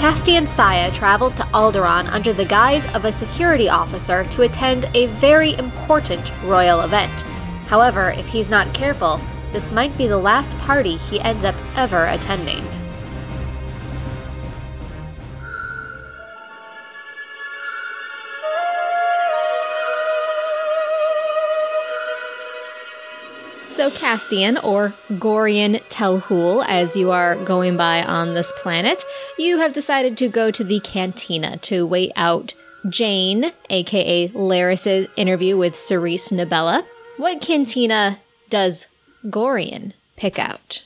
Castian Saya travels to Alderaan under the guise of a security officer to attend a very important royal event. However, if he's not careful, this might be the last party he ends up ever attending. So, Castian, or Gorian Telhul, as you are going by on this planet, you have decided to go to the cantina to wait out Jane, aka Laris's interview with Cerise Nabella. What cantina does Gorian pick out?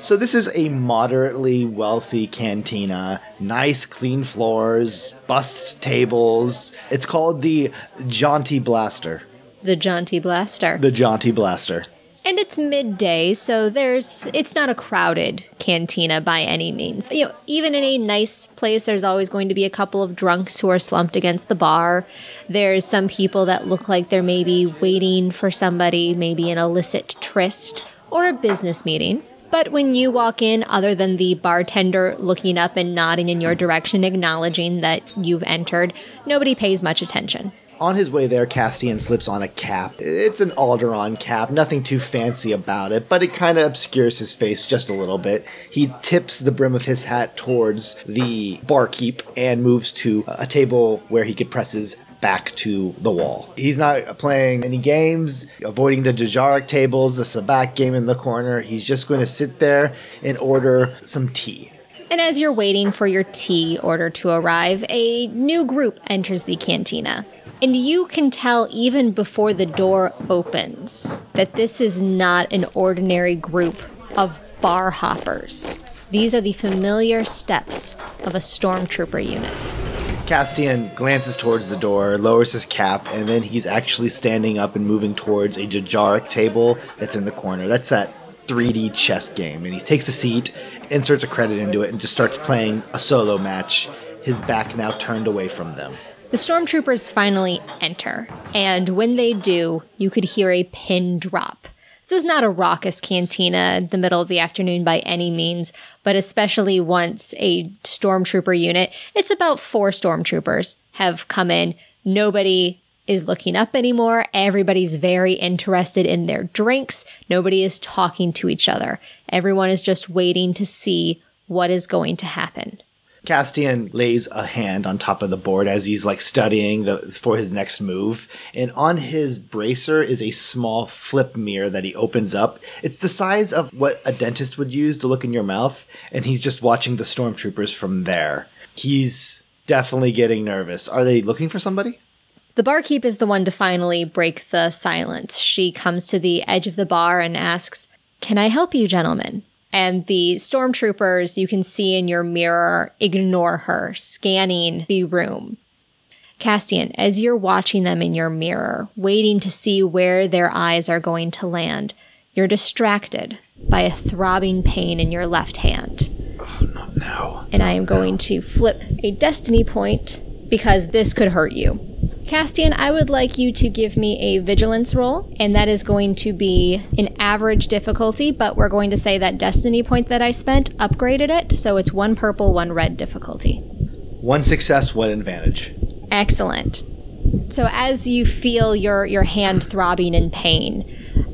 So this is a moderately wealthy cantina. Nice clean floors, bust tables. It's called the Jaunty Blaster. The Jaunty Blaster. The Jaunty Blaster. And it's midday, so there's it's not a crowded cantina by any means. You know, even in a nice place there's always going to be a couple of drunks who are slumped against the bar. There's some people that look like they're maybe waiting for somebody, maybe an illicit tryst or a business meeting. But when you walk in, other than the bartender looking up and nodding in your direction, acknowledging that you've entered, nobody pays much attention. On his way there, Castian slips on a cap. It's an Alderaan cap, nothing too fancy about it, but it kind of obscures his face just a little bit. He tips the brim of his hat towards the barkeep and moves to a table where he could press his back to the wall. He's not playing any games, avoiding the Dejarik tables, the sabacc game in the corner. He's just going to sit there and order some tea. And as you're waiting for your tea order to arrive, a new group enters the cantina. And you can tell even before the door opens that this is not an ordinary group of bar hoppers. These are the familiar steps of a stormtrooper unit. Castian glances towards the door, lowers his cap, and then he's actually standing up and moving towards a Dejarik table that's in the corner. That's that 3D chess game. And he takes a seat, inserts a credit into it, and just starts playing a solo match, his back now turned away from them. The stormtroopers finally enter, and when they do, you could hear a pin drop. This was not a raucous cantina in the middle of the afternoon by any means, but especially once a stormtrooper unit, it's about four stormtroopers, have come in. Nobody is looking up anymore. Everybody's very interested in their drinks. Nobody is talking to each other. Everyone is just waiting to see what is going to happen. Castian lays a hand on top of the board as he's like studying the, for his next move. And on his bracer is a small flip mirror that he opens up. It's the size of what a dentist would use to look in your mouth. And he's just watching the stormtroopers from there. He's definitely getting nervous. Are they looking for somebody? The barkeep is the one to finally break the silence. She comes to the edge of the bar and asks, Can I help you, gentlemen? And the stormtroopers you can see in your mirror ignore her, scanning the room. Castian, as you're watching them in your mirror, waiting to see where their eyes are going to land, you're distracted by a throbbing pain in your left hand. Oh, not now. And I am going to flip a destiny point because this could hurt you. Castian, I would like you to give me a vigilance roll, and that is going to be an average difficulty, but we're going to say that destiny point that I spent upgraded it, so it's one purple, one red difficulty. One success, one advantage. Excellent. So as you feel your your hand throbbing in pain,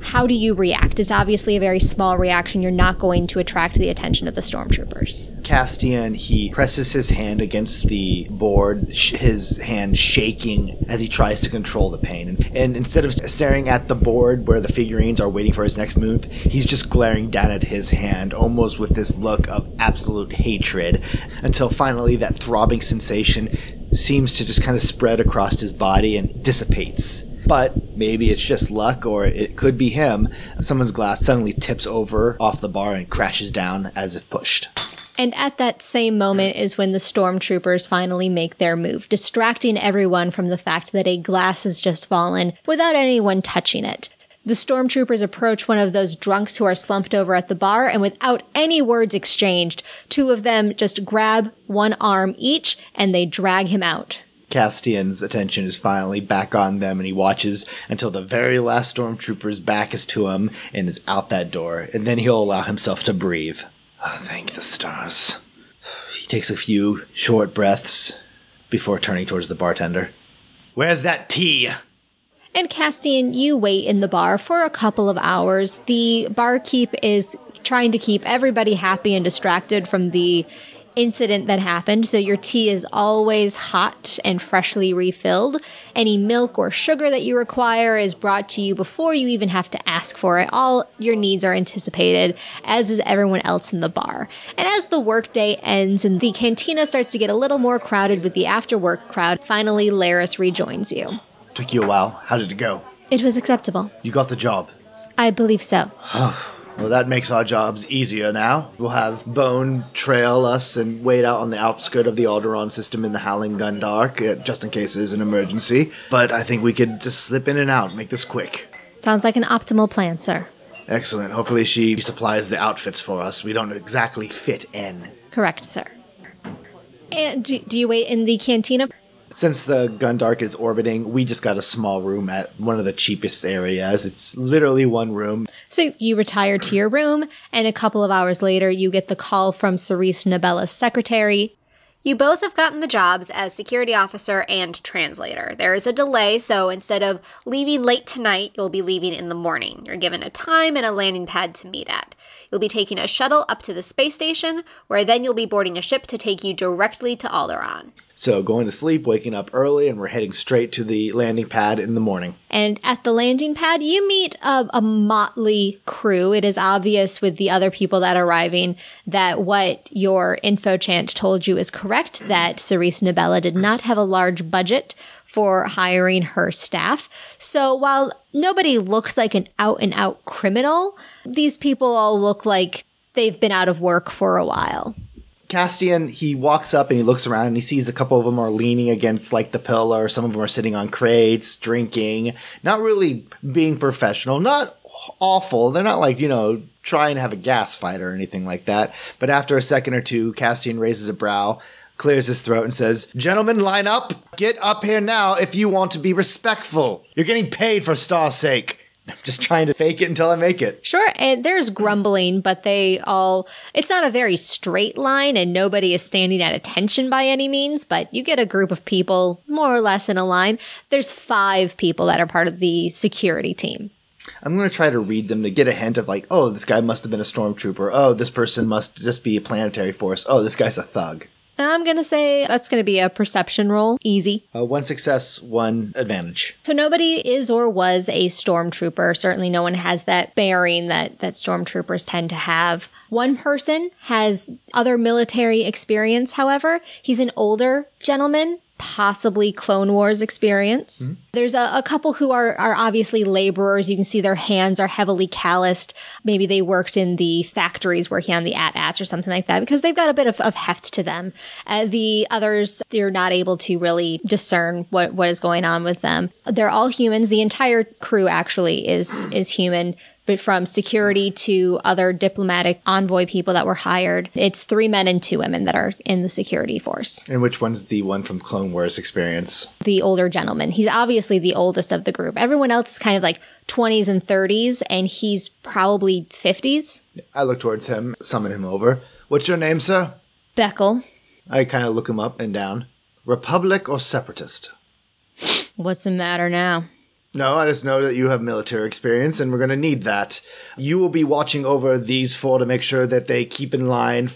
how do you react? It's obviously a very small reaction. You're not going to attract the attention of the stormtroopers. Castian, he presses his hand against the board, his hand shaking as he tries to control the pain. And instead of staring at the board where the figurines are waiting for his next move, he's just glaring down at his hand, almost with this look of absolute hatred, until finally that throbbing sensation seems to just kind of spread across his body and dissipates. But maybe it's just luck, or it could be him. Someone's glass suddenly tips over off the bar and crashes down as if pushed. And at that same moment is when the stormtroopers finally make their move, distracting everyone from the fact that a glass has just fallen without anyone touching it. The stormtroopers approach one of those drunks who are slumped over at the bar, and without any words exchanged, two of them just grab one arm each and they drag him out. Castian's attention is finally back on them, and he watches until the very last stormtrooper's back is to him and is out that door, and then he'll allow himself to breathe. Oh, thank the stars. He takes a few short breaths before turning towards the bartender. Where's that tea? And Castian, you wait in the bar for a couple of hours. The barkeep is trying to keep everybody happy and distracted from the incident that happened. So your tea is always hot and freshly refilled. Any milk or sugar that you require is brought to you before you even have to ask for it. All your needs are anticipated, as is everyone else in the bar. And as the workday ends and the cantina starts to get a little more crowded with the after work crowd, finally Laris rejoins you. Took you a while. How did it go? It was acceptable. You got the job. I believe so. Well, that makes our jobs easier now. We'll have Bone trail us and wait out on the outskirt of the Alderaan system in the Howling Gundark, uh, just in case there's an emergency. But I think we could just slip in and out, make this quick. Sounds like an optimal plan, sir. Excellent. Hopefully, she supplies the outfits for us. We don't exactly fit in. Correct, sir. And do, do you wait in the cantina? Since the Gundark is orbiting, we just got a small room at one of the cheapest areas. It's literally one room. So you retire to your room, and a couple of hours later, you get the call from Cerise Nabella's secretary. You both have gotten the jobs as security officer and translator. There is a delay, so instead of leaving late tonight, you'll be leaving in the morning. You're given a time and a landing pad to meet at. You'll be taking a shuttle up to the space station, where then you'll be boarding a ship to take you directly to Alderaan. So, going to sleep, waking up early, and we're heading straight to the landing pad in the morning. And at the landing pad, you meet a, a motley crew. It is obvious with the other people that are arriving that what your info chant told you is correct, that Cerise Nabella did not have a large budget for hiring her staff. So while nobody looks like an out and out criminal, these people all look like they've been out of work for a while. Castian, he walks up and he looks around and he sees a couple of them are leaning against like the pillar. Some of them are sitting on crates, drinking, not really being professional, not awful. They're not like, you know, trying to have a gas fight or anything like that. But after a second or two, Castian raises a brow, clears his throat, and says, Gentlemen, line up. Get up here now if you want to be respectful. You're getting paid for Star's sake. I'm just trying to fake it until I make it. Sure, and there's grumbling, but they all, it's not a very straight line and nobody is standing at attention by any means, but you get a group of people more or less in a line. There's five people that are part of the security team. I'm going to try to read them to get a hint of like, oh, this guy must have been a stormtrooper. Oh, this person must just be a planetary force. Oh, this guy's a thug. I'm going to say that's going to be a perception roll. Easy. Uh, one success, one advantage. So nobody is or was a stormtrooper. Certainly no one has that bearing that, that stormtroopers tend to have. One person has other military experience, however. He's an older gentleman possibly Clone Wars experience. Mm-hmm. There's a, a, couple who are, are obviously laborers. You can see their hands are heavily calloused. Maybe they worked in the factories working on the AT-ATs or something like that because they've got a bit of, of heft to them. Uh, the others, they're not able to really discern what, what is going on with them. They're all humans. The entire crew actually is, is human but from security to other diplomatic envoy people that were hired. It's three men and two women that are in the security force. And which one's the one from Clone Wars experience? The older gentleman. He's obviously the oldest of the group. Everyone else is kind of like 20s and 30s, and he's probably 50s. I look towards him, summon him over. What's your name, sir? Beckel. I kind of look him up and down. Republic or separatist? What's the matter now? No, I just know that you have military experience and we're going to need that. You will be watching over these four to make sure that they keep in line.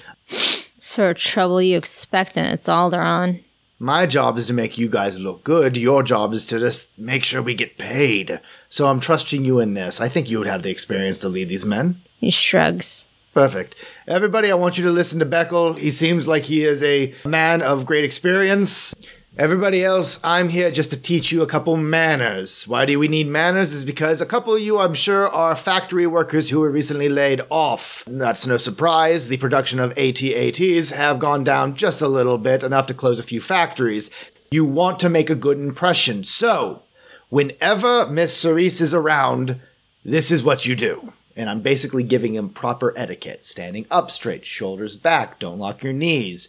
Sort of trouble you expect and it's Alderaan. My job is to make you guys look good. Your job is to just make sure we get paid. So I'm trusting you in this. I think you would have the experience to lead these men. He shrugs. Perfect. Everybody, I want you to listen to Beckel. He seems like he is a man of great experience. Everybody else, I'm here just to teach you a couple manners. Why do we need manners? Is because a couple of you, I'm sure, are factory workers who were recently laid off. That's no surprise. The production of AT-ATs have gone down just a little bit, enough to close a few factories. You want to make a good impression. So, whenever Miss Cerise is around, this is what you do. And I'm basically giving him proper etiquette. Standing up straight, shoulders back, don't lock your knees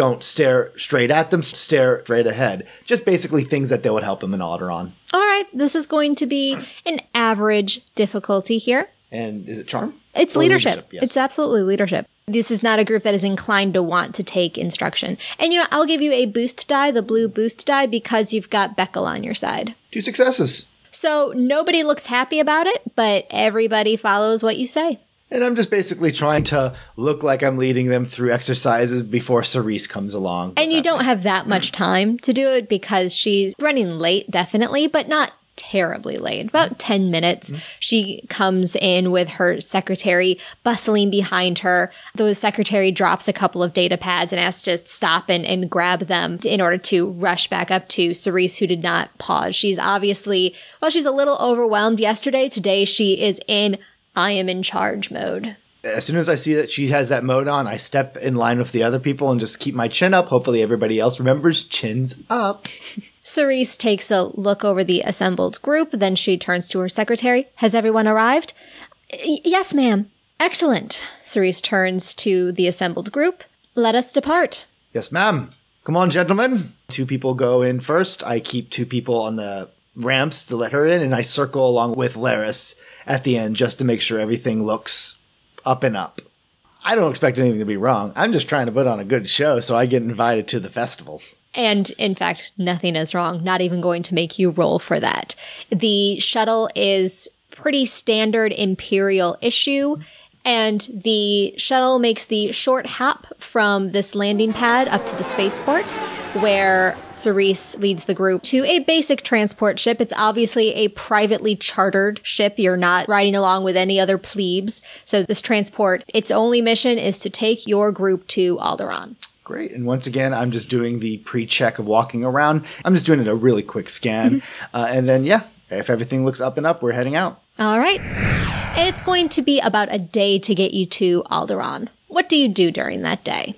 don't stare straight at them, stare straight ahead. Just basically things that they would help him in Alderaan. All right, this is going to be an average difficulty here. And is it charm? It's leadership. leadership yes. It's absolutely leadership. This is not a group that is inclined to want to take instruction. And you know, I'll give you a boost die, the blue boost die, because you've got Beckel on your side. Two successes. So nobody looks happy about it, but everybody follows what you say. And I'm just basically trying to look like I'm leading them through exercises before Cerise comes along. And you don't have that much time to do it because she's running late, definitely, but not terribly late. About mm-hmm. 10 minutes. Mm-hmm. She comes in with her secretary bustling behind her. The secretary drops a couple of data pads and asks to stop and, and grab them in order to rush back up to Cerise, who did not pause. She's obviously, well, she's a little overwhelmed yesterday. Today she is in I am in charge mode. As soon as I see that she has that mode on, I step in line with the other people and just keep my chin up. Hopefully, everybody else remembers chins up. Cerise takes a look over the assembled group, then she turns to her secretary. Has everyone arrived? "Y- yes, ma'am. Excellent. Cerise turns to the assembled group. Let us depart. Yes, ma'am. Come on, gentlemen. Two people go in first. I keep two people on the ramps to let her in, and I circle along with Laris at the end just to make sure everything looks up and up. I don't expect anything to be wrong. I'm just trying to put on a good show so I get invited to the festivals. And in fact, nothing is wrong. Not even going to make you roll for that. The shuttle is pretty standard Imperial issue. And the shuttle makes the short hop from this landing pad up to the spaceport, where Cerise leads the group to a basic transport ship. It's obviously a privately chartered ship. You're not riding along with any other plebes. So this transport, its only mission is to take your group to Alderaan. Great. And once again, I'm just doing the pre check of walking around. I'm just doing it a really quick scan. Uh, and then, yeah, if everything looks up and up, we're heading out. All right. It's going to be about a day to get you to Alderaan. What do you do during that day?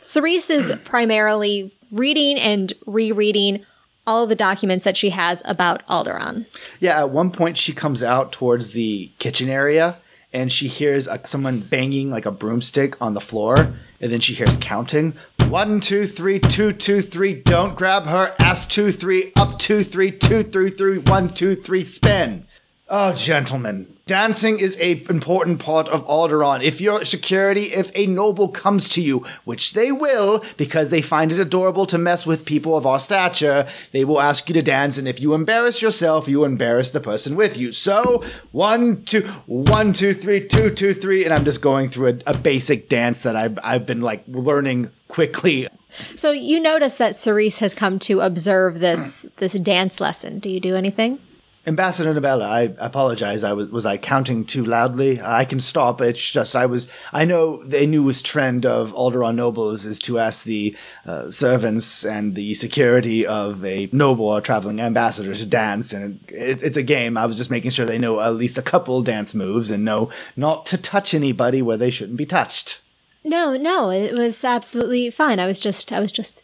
Cerise is primarily reading and rereading all the documents that she has about Alderaan. Yeah, at one point she comes out towards the kitchen area and she hears uh, someone banging like a broomstick on the floor, and then she hears counting one, two, three, two, two, three. Don't grab her. Ass two, three, up two, three, two, three, three, one, two, three. Spin. Oh, gentlemen, dancing is a important part of Alderaan. If your security, if a noble comes to you, which they will, because they find it adorable to mess with people of our stature, they will ask you to dance, and if you embarrass yourself, you embarrass the person with you. So, one, two, one, two, three, two, two, three, and I'm just going through a, a basic dance that I've, I've been like learning quickly. So you notice that Cerise has come to observe this this dance lesson. Do you do anything? Ambassador Nabella, I apologize. I was was I counting too loudly? I can stop. It's just I was. I know the newest trend of Alderaan nobles is to ask the uh, servants and the security of a noble or traveling ambassador to dance, and it, it's a game. I was just making sure they know at least a couple dance moves and know not to touch anybody where they shouldn't be touched. No, no, it was absolutely fine. I was just I was just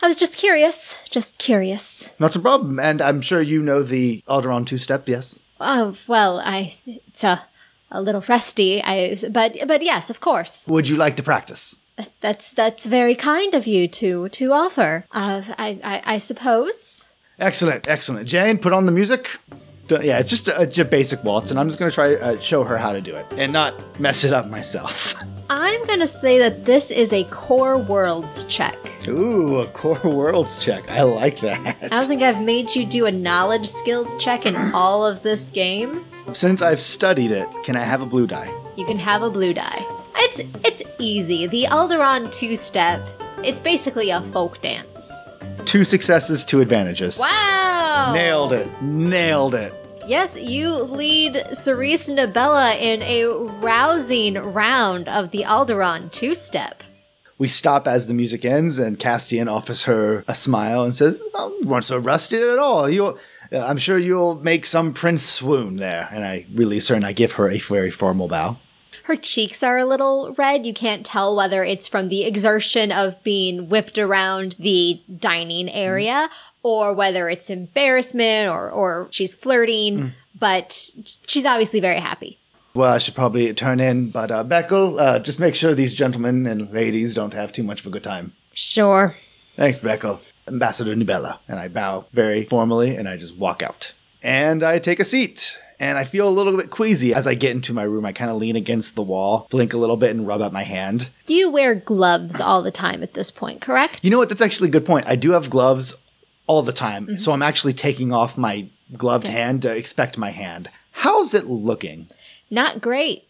I was just curious. Just curious. Not a problem. And I'm sure you know the Alderaan two step. Yes. Oh, well, I it's a a little rusty. I but but yes, of course. Would you like to practice? That's that's very kind of you to to offer. Uh, I, I I suppose. Excellent, excellent. Jane, put on the music. Yeah, it's just a, a basic waltz, and I'm just going to try uh, show her how to do it and not mess it up myself. I'm gonna say that this is a core worlds check. Ooh, a core worlds check. I like that. I don't think I've made you do a knowledge skills check in all of this game. Since I've studied it, can I have a blue die? You can have a blue die. It's it's easy. The Alderaan two step. It's basically a folk dance. Two successes, two advantages. Wow! Nailed it. Nailed it. Yes, you lead Cerise Nabella in a rousing round of the Alderaan two step. We stop as the music ends, and Castian offers her a smile and says, oh, "You weren't so rusted at all. You, I'm sure you'll make some prince swoon there." And I release her, and I give her a very formal bow. Her cheeks are a little red. You can't tell whether it's from the exertion of being whipped around the dining area or whether it's embarrassment or, or she's flirting, but she's obviously very happy. Well, I should probably turn in, but uh, Beckel, uh, just make sure these gentlemen and ladies don't have too much of a good time. Sure. Thanks, Beckel. Ambassador Nabella. And I bow very formally and I just walk out. And I take a seat. And I feel a little bit queasy as I get into my room. I kind of lean against the wall, blink a little bit, and rub out my hand. You wear gloves all the time at this point, correct? You know what? That's actually a good point. I do have gloves all the time, mm-hmm. so I'm actually taking off my gloved hand to expect my hand. How's it looking? Not great.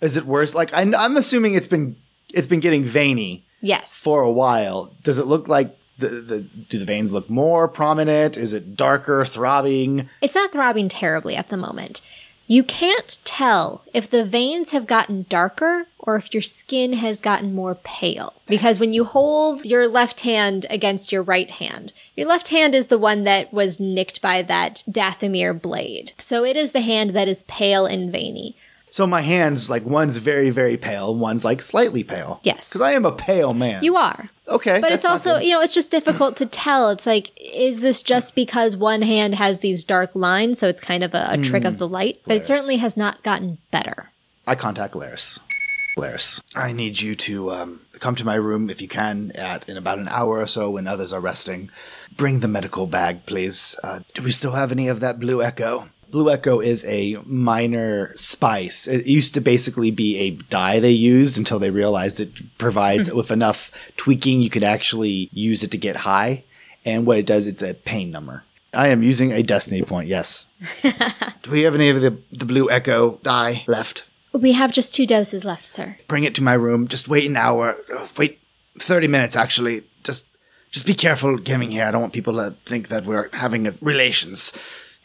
Is it worse? Like I, I'm assuming it's been it's been getting veiny Yes. for a while. Does it look like the, the do the veins look more prominent? Is it darker, throbbing? It's not throbbing terribly at the moment. You can't tell if the veins have gotten darker or if your skin has gotten more pale. Because when you hold your left hand against your right hand, your left hand is the one that was nicked by that Dathomir blade. So it is the hand that is pale and veiny. So my hands, like one's very very pale, one's like slightly pale. Yes. because I am a pale man. You are. okay? But it's also, you know, it's just difficult to tell. It's like, is this just because one hand has these dark lines, so it's kind of a, a trick of the light? But it certainly has not gotten better. I contact Laris. Laris, I need you to um, come to my room if you can at in about an hour or so when others are resting. Bring the medical bag, please. Uh, do we still have any of that blue echo? Blue echo is a minor spice. It used to basically be a dye they used until they realized it provides hmm. with enough tweaking you could actually use it to get high. And what it does, it's a pain number. I am using a destiny point. Yes. do we have any of the the blue echo dye left? We have just two doses left, sir. bring it to my room. Just wait an hour. Wait, thirty minutes actually. Just, just be careful coming here. I don't want people to think that we're having a, relations.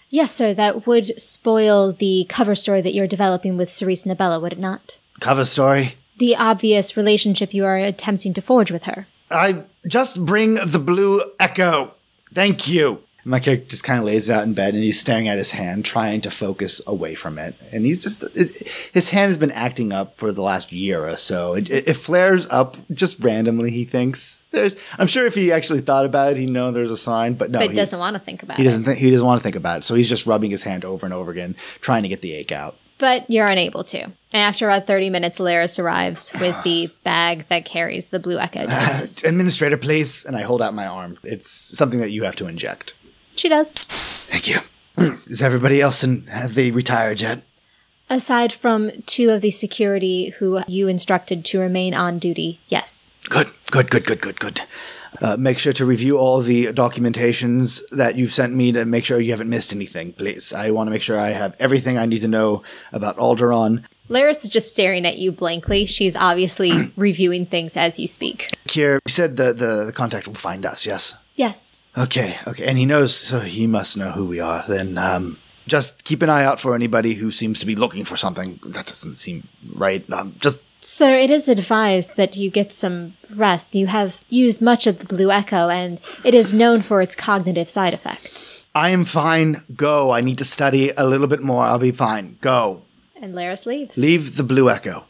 Yes, sir, that would spoil the cover story that you're developing with Cerise Nabella, would it not? Cover story. The obvious relationship you are attempting to forge with her. I just bring the blue echo. Thank you. My character just kind of lays out in bed and he's staring at his hand, trying to focus away from it. And he's just, it, his hand has been acting up for the last year or so. It, it, flares up just randomly, he thinks. There's, I'm sure if he actually thought about it, he'd know there's a sign, but no. but he- doesn't want to think about He it. doesn't think he doesn't want to think about it, so he's just rubbing his hand over and over again, trying to get the ache out. But you're unable to. And after about 30 minutes, Laris arrives with the bag that carries the blue echo. Administrator, please. And I hold out my arm. It's something that you have to inject. She does. Thank you. Is everybody else in? Have they retired yet? Aside from two of the security who you instructed to remain on duty, yes. Good, good, good, good, good, good. Uh, make sure to review all the documentations that you've sent me to make sure you haven't missed anything, please. I want to make sure I have everything I need to know about Alderaan. Laris is just staring at you blankly. She's obviously reviewing things as you speak. Kier, you said the, the, the contact will find us, yes? Yes. Okay, okay, and he knows, so he must know who we are. Then, um, just keep an eye out for anybody who seems to be looking for something. That doesn't seem right. Um, just Sir, it is advised that you get some rest. You have used much of the Blue Echo, and it is known for its cognitive side effects. I am fine. Go. I need to study a little bit more. I'll be fine. Go. And Laris leaves. Leave the blue echo.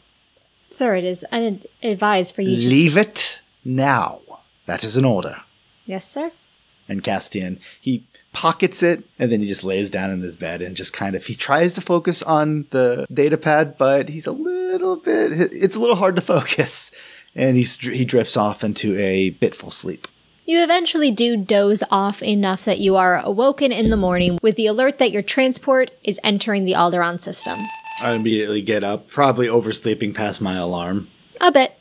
Sir, it is unadvised for you to. Leave it now. That is an order. Yes, sir. And Castian, he pockets it and then he just lays down in his bed and just kind of he tries to focus on the data pad, but he's a little bit it's a little hard to focus. And he's he drifts off into a bitful sleep. You eventually do doze off enough that you are awoken in the morning with the alert that your transport is entering the Alderaan system. I immediately get up, probably oversleeping past my alarm. A bit.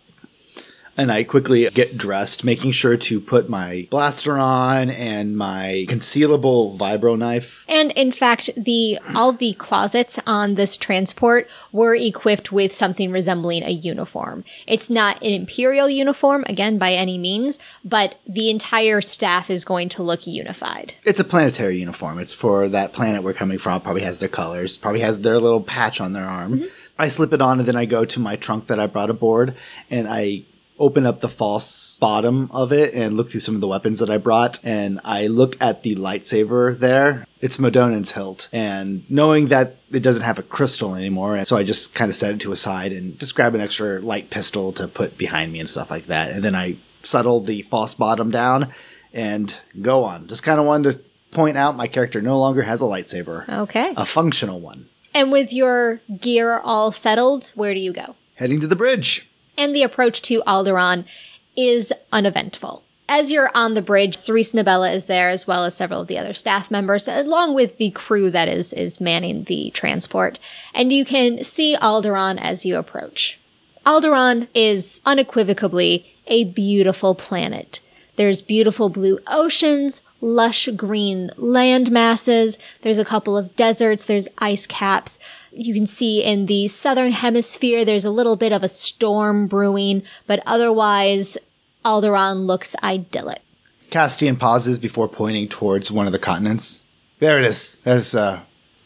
And I quickly get dressed, making sure to put my blaster on and my concealable vibro knife. And in fact, the all the closets on this transport were equipped with something resembling a uniform. It's not an imperial uniform again by any means, but the entire staff is going to look unified. It's a planetary uniform. It's for that planet we're coming from. Probably has their colors. Probably has their little patch on their arm. Mm-hmm. I slip it on and then I go to my trunk that I brought aboard and I open up the false bottom of it and look through some of the weapons that I brought and I look at the lightsaber there. It's Madonan's hilt and knowing that it doesn't have a crystal anymore and so I just kind of set it to a side and just grab an extra light pistol to put behind me and stuff like that. And then I settle the false bottom down and go on. Just kind of wanted to point out my character no longer has a lightsaber, Okay. a functional one. And with your gear all settled, where do you go? Heading to the bridge. And the approach to Alderaan is uneventful. As you're on the bridge, Cerise Nabella is there as well as several of the other staff members, along with the crew that is is manning the transport. And you can see Alderaan as you approach. Alderaan is unequivocally a beautiful planet. There's beautiful blue oceans, lush green land masses. There's a couple of deserts. There's ice caps. You can see in the southern hemisphere, there's a little bit of a storm brewing, but otherwise, Alderaan looks idyllic. Castian pauses before pointing towards one of the continents. There it is. There's, uh,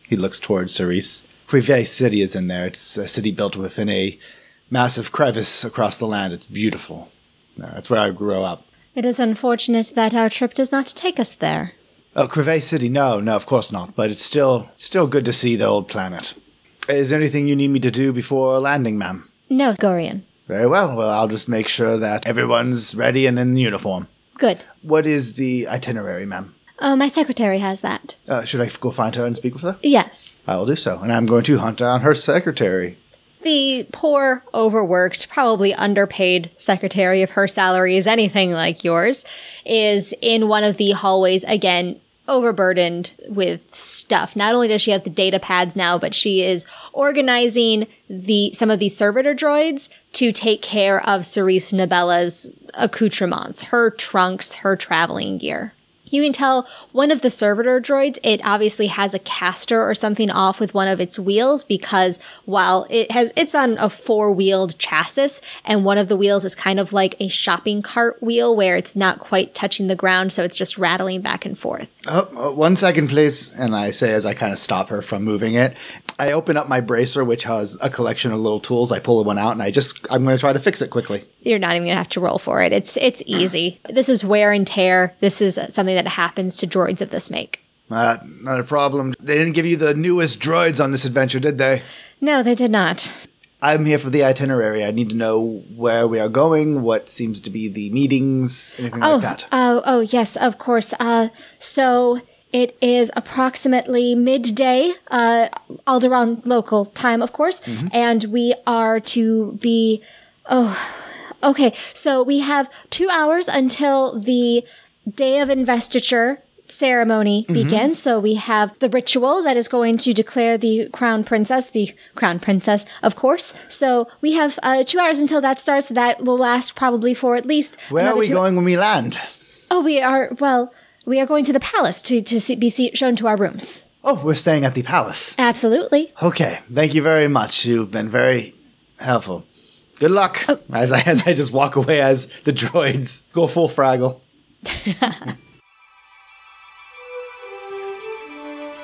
he looks towards Cerise. Privé City is in there. It's a city built within a massive crevice across the land. It's beautiful. Uh, that's where I grew up. It is unfortunate that our trip does not take us there. Oh, Crevasse City? No, no, of course not. But it's still, still good to see the old planet. Is there anything you need me to do before landing, ma'am? No, Gorian. Very well. Well, I'll just make sure that everyone's ready and in uniform. Good. What is the itinerary, ma'am? Oh, my secretary has that. Uh, should I go find her and speak with her? Yes. I will do so, and I'm going to hunt down her secretary. The poor, overworked, probably underpaid secretary if her salary is anything like yours is in one of the hallways again, overburdened with stuff. Not only does she have the data pads now, but she is organizing the some of these servitor droids to take care of Cerise Nabella's accoutrements, her trunks, her traveling gear. You can tell one of the servitor droids, it obviously has a caster or something off with one of its wheels because while it has, it's on a four wheeled chassis and one of the wheels is kind of like a shopping cart wheel where it's not quite touching the ground. So it's just rattling back and forth. Oh, oh, one second, please. And I say as I kind of stop her from moving it, I open up my bracer, which has a collection of little tools. I pull one out and I just, I'm going to try to fix it quickly. You're not even gonna have to roll for it. It's it's easy. This is wear and tear. This is something that happens to droids of this make. Uh, not a problem. They didn't give you the newest droids on this adventure, did they? No, they did not. I'm here for the itinerary. I need to know where we are going, what seems to be the meetings, anything Oh, like that. oh, oh, yes, of course. Uh, so it is approximately midday, uh, Alderaan local time, of course, and we are to be. Oh, okay. So we have two hours until the day of investiture ceremony begins. So we have the ritual that is going to declare the crown princess, the crown princess, of course. So we have uh, two hours until that starts. That will last probably for at least. where are we going when we land? Oh, we are, well, we are going to the palace to, to see, be see, shown to our rooms. Oh, we're staying at the palace. Absolutely. Okay, thank you very much. You've been very helpful. Good luck. Oh. As I as I just walk away as the droids go full fraggle.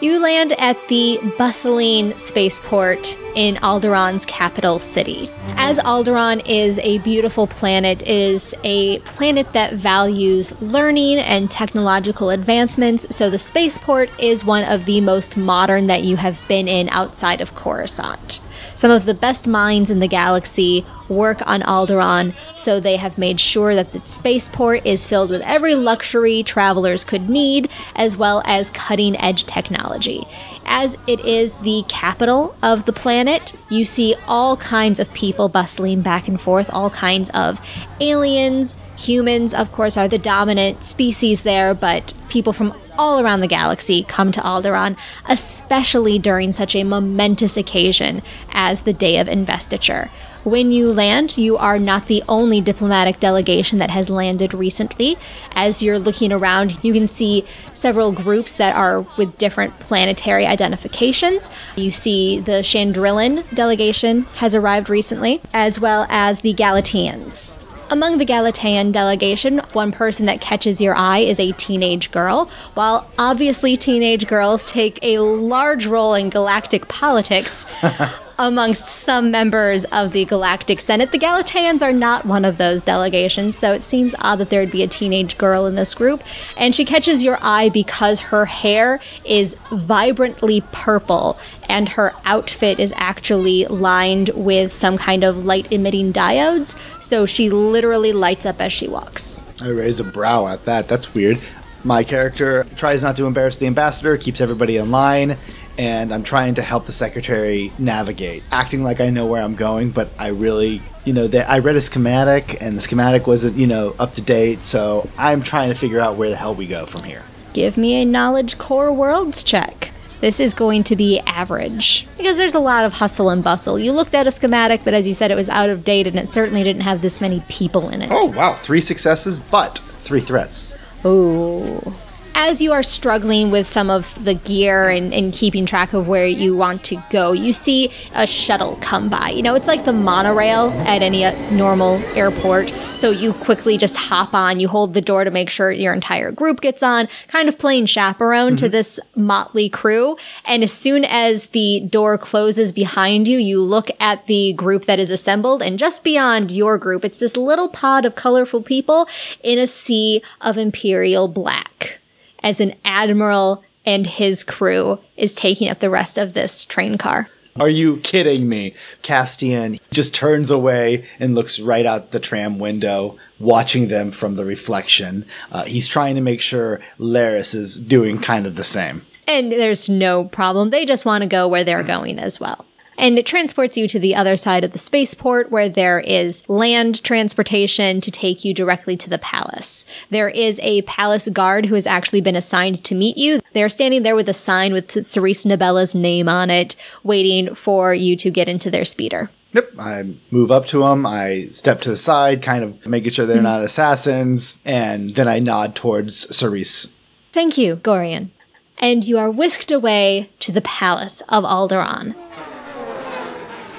You land at the bustling spaceport in Alderaan's capital city. As Alderaan is a beautiful planet, is a planet that values learning and technological advancements, so the spaceport is one of the most modern that you have been in outside of Coruscant. Some of the best minds in the galaxy work on Alderaan, so they have made sure that the spaceport is filled with every luxury travelers could need, as well as cutting edge technology. As it is the capital of the planet, you see all kinds of people bustling back and forth, all kinds of aliens. Humans, of course, are the dominant species there, but people from all around the galaxy come to Alderaan, especially during such a momentous occasion as the Day of Investiture. When you land, you are not the only diplomatic delegation that has landed recently. As you're looking around, you can see several groups that are with different planetary identifications. You see the Chandrillan delegation has arrived recently, as well as the Galatians. Among the Galatean delegation, one person that catches your eye is a teenage girl. While obviously teenage girls take a large role in galactic politics, amongst some members of the Galactic Senate, the Galateans are not one of those delegations, so it seems odd that there would be a teenage girl in this group. And she catches your eye because her hair is vibrantly purple and her outfit is actually lined with some kind of light emitting diodes, so she literally lights up as she walks. I raise a brow at that. That's weird. My character tries not to embarrass the ambassador, keeps everybody in line, and I'm trying to help the secretary navigate, acting like I know where I'm going, but I really, you know, that I read a schematic and the schematic wasn't, you know, up to date, so I'm trying to figure out where the hell we go from here. Give me a knowledge core worlds check. This is going to be average because there's a lot of hustle and bustle. You looked at a schematic, but as you said, it was out of date and it certainly didn't have this many people in it. Oh, wow, three successes, but three threats. Ooh. As you are struggling with some of the gear and, and keeping track of where you want to go, you see a shuttle come by. You know, it's like the monorail at any uh, normal airport. So you quickly just hop on, you hold the door to make sure your entire group gets on, kind of playing chaperone to this motley crew. And as soon as the door closes behind you, you look at the group that is assembled, and just beyond your group, it's this little pod of colorful people in a sea of imperial black as an admiral and his crew is taking up the rest of this train car. Are you kidding me? Castian just turns away and looks right out the tram window, watching them from the reflection. Uh, he's trying to make sure Laris is doing kind of the same. And there's no problem. They just want to go where they're going as well. And it transports you to the other side of the spaceport where there is land transportation to take you directly to the palace. There is a palace guard who has actually been assigned to meet you. They're standing there with a sign with Cerise Nabella's name on it, waiting for you to get into their speeder. Yep. I move up to them. I step to the side, kind of making sure they're not assassins, and then I nod towards Cerise. Thank you, Gorian. And you are whisked away to the palace of Alderaan.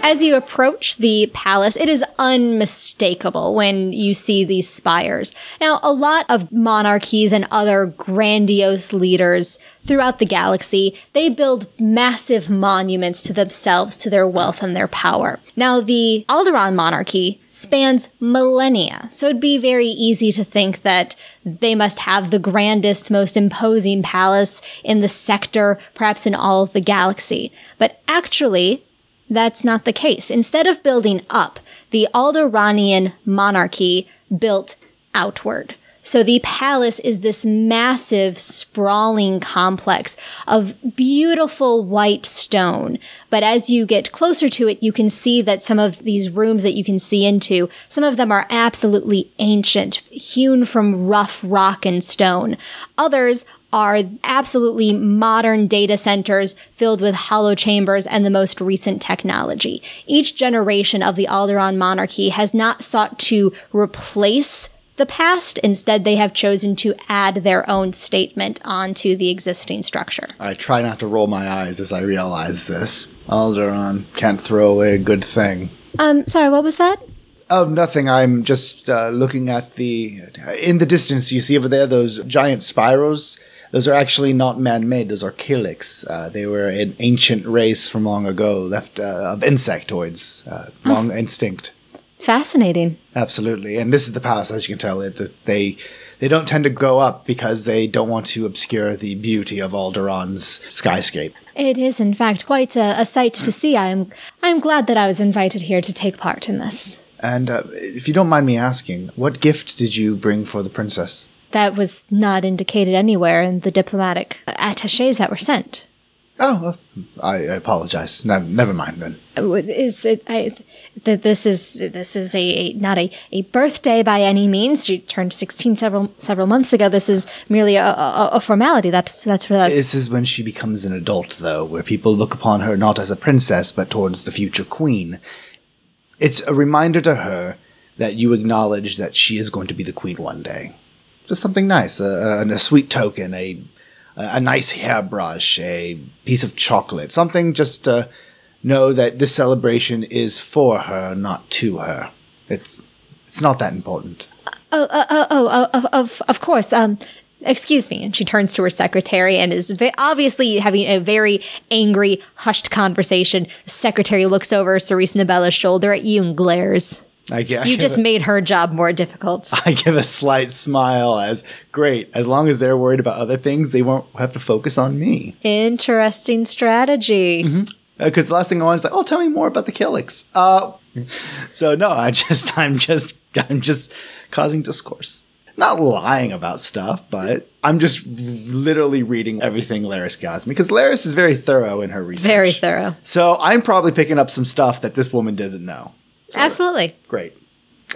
As you approach the palace, it is unmistakable when you see these spires. Now, a lot of monarchies and other grandiose leaders throughout the galaxy, they build massive monuments to themselves, to their wealth and their power. Now, the Alderaan monarchy spans millennia, so it'd be very easy to think that they must have the grandest, most imposing palace in the sector, perhaps in all of the galaxy. But actually, that's not the case. Instead of building up, the Alderaanian monarchy built outward. So the palace is this massive, sprawling complex of beautiful white stone. But as you get closer to it, you can see that some of these rooms that you can see into, some of them are absolutely ancient, hewn from rough rock and stone. Others are absolutely modern data centers filled with hollow chambers and the most recent technology. Each generation of the Alderaan monarchy has not sought to replace the past. Instead, they have chosen to add their own statement onto the existing structure. I try not to roll my eyes as I realize this. Alderaan can't throw away a good thing. Um, sorry, what was that? Oh, nothing. I'm just uh, looking at the. In the distance, you see over there those giant spirals. Those are actually not man-made. Those are Killiks. Uh, they were an ancient race from long ago, left uh, of insectoids, uh, long extinct. Fascinating. Absolutely, and this is the palace, as you can tell. It they they don't tend to go up because they don't want to obscure the beauty of Alderaan's skyscape. It is, in fact, quite a, a sight to see. I am, I am glad that I was invited here to take part in this. And uh, if you don't mind me asking, what gift did you bring for the princess? That was not indicated anywhere in the diplomatic attaches that were sent. Oh, I, apologize. No, never mind then. Is it? I, that this is this is a, a not a, a birthday by any means. She turned sixteen several several months ago. This is merely a, a, a formality. That's that's what that's. This is when she becomes an adult, though, where people look upon her not as a princess, but towards the future queen. It's a reminder to her that you acknowledge that she is going to be the queen one day. Just something nice, a, a, a sweet token, a a nice hairbrush, a piece of chocolate, something just to know that this celebration is for her, not to her. It's it's not that important. Oh, oh, oh, oh, of, of, course. Um, excuse me. And she turns to her secretary and is obviously having a very angry, hushed conversation. Secretary looks over Cerise Nabella's shoulder at you and glares. I, gi- You just a- made her job more difficult. I give a slight smile as great. As long as they're worried about other things, they won't have to focus on me. Interesting strategy. Because the last thing I want is like, oh, tell me more about the Killiks. Uh, so no, I just, I'm just, I'm just causing discourse. not lying about stuff, but I'm just literally reading everything Laris gives me because Laris is very thorough in her research. Very thorough. So I'm probably picking up some stuff that this woman doesn't know. Absolutely. Great.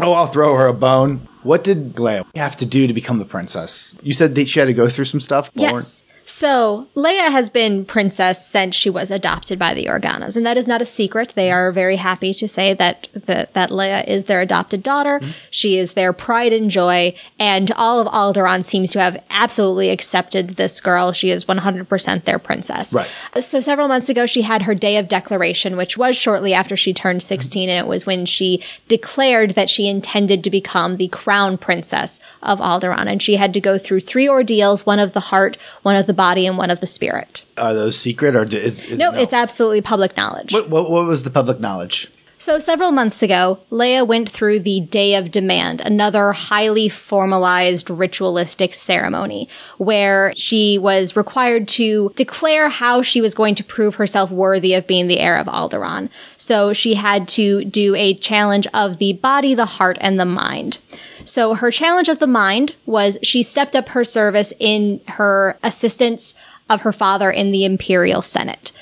Oh, I'll throw her a bone. What did Leia have to do to become the princess? You said that she had to go through some stuff. Yes. So, Leia has been princess since she was adopted by the Organas, and that is not a secret. They are very happy to say that the, that Leia is their adopted daughter. Mm-hmm. She is their pride and joy, and all of Alderaan seems to have absolutely accepted this girl. She is 100% their princess. Right. So, several months ago, she had her day of declaration, which was shortly after she turned 16, mm-hmm. and it was when she declared that she intended to become the crown princess of Alderaan, and she had to go through three ordeals: one of the heart, one of the the body and one of the spirit. Are those secret or is, is no, no, It's absolutely public knowledge. What, what, what was the public knowledge? So, several months ago, Leia went through the Day of Demand, another highly formalized ritualistic ceremony where she was required to declare how she was going to prove herself worthy of being the heir of Alderaan. So, she had to do a challenge of the body, the heart, and the mind. So her challenge of the mind was she stepped up her service in her assistance of her father in the Imperial Senate.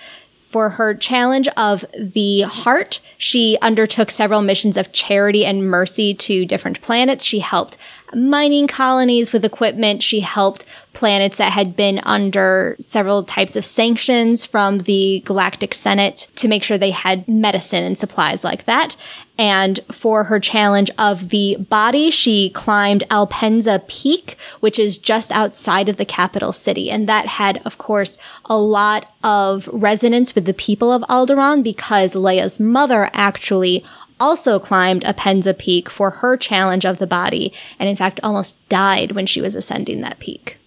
For her challenge of the heart, she undertook several missions of charity and mercy to different planets. She helped mining colonies with equipment. She helped planets that had been under several types of sanctions from the Galactic Senate to make sure they had medicine and supplies like that. And for her challenge of the body, she climbed Appenza Peak, which is just outside of the capital city. And that had, of course, a lot of resonance with the people of Alderaan because Leia's mother actually also climbed Appenza Peak for her challenge of the body, and in fact almost died when she was ascending that peak.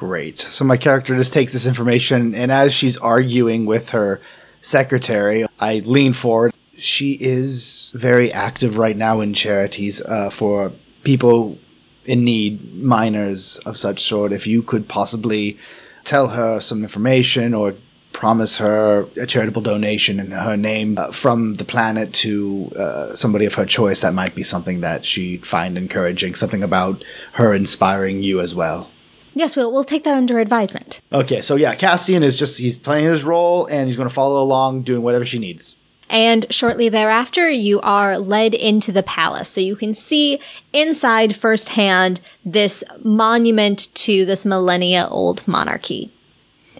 Great. So my character just takes this information, and as she's arguing with her secretary, I lean forward. She is very active right now in charities uh, for people in need, miners of such sort. If you could possibly tell her some information or promise her a charitable donation in her name uh, from the planet to uh, somebody of her choice, that might be something that she'd find encouraging, something about her inspiring you as well. Yes, we'll, we'll take that under advisement. Okay, so yeah, Castian is just, he's playing his role and he's going to follow along doing whatever she needs. And shortly thereafter, you are led into the palace. So you can see inside firsthand this monument to this millennia old monarchy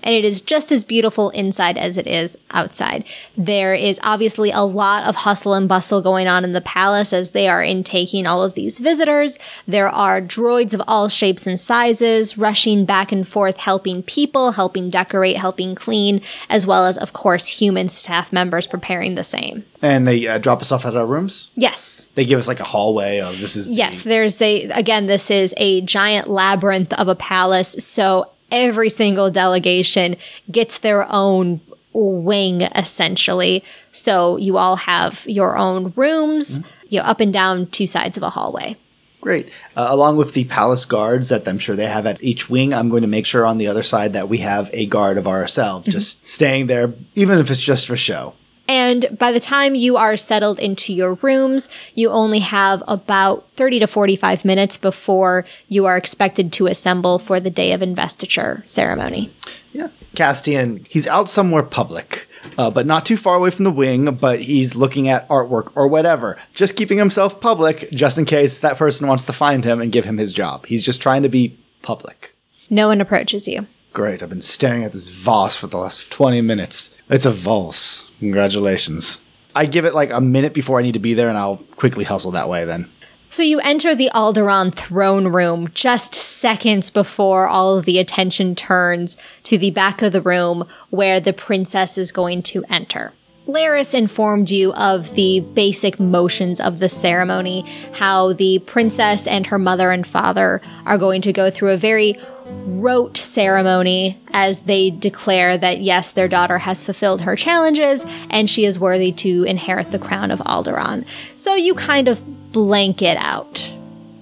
and it is just as beautiful inside as it is outside. There is obviously a lot of hustle and bustle going on in the palace as they are intaking all of these visitors. There are droids of all shapes and sizes rushing back and forth, helping people, helping decorate, helping clean, as well as, of course, human staff members preparing the same. And they uh, drop us off at our rooms? Yes. They give us like a hallway of this is. Yes, the- there's a, again, this is a giant labyrinth of a palace. So every single delegation gets their own wing essentially. So you all have your own rooms, mm-hmm. you know, up and down two sides of a hallway. Great. Uh, along with the palace guards that I'm sure they have at each wing, I'm going to make sure on the other side that we have a guard of ourselves, mm-hmm. just staying there, even if it's just for show. And by the time you are settled into your rooms, you only have about 30 to 45 minutes before you are expected to assemble for the day of investiture ceremony. Yeah. Castian, he's out somewhere public. Uh, but not too far away from the wing, but he's looking at artwork or whatever. Just keeping himself public, just in case that person wants to find him and give him his job. He's just trying to be public. No one approaches you. Great. I've been staring at this vase for the last 20 minutes. It's a valse. Congratulations. I give it like a minute before I need to be there, and I'll quickly hustle that way then. So you enter the Alderaan throne room just seconds before all of the attention turns to the back of the room where the princess is going to enter. Laris informed you of the basic motions of the ceremony, how the princess and her mother and father are going to go through a very rote ceremony as they declare that yes, their daughter has fulfilled her challenges and she is worthy to inherit the crown of Alderaan. So you kind of blank it out.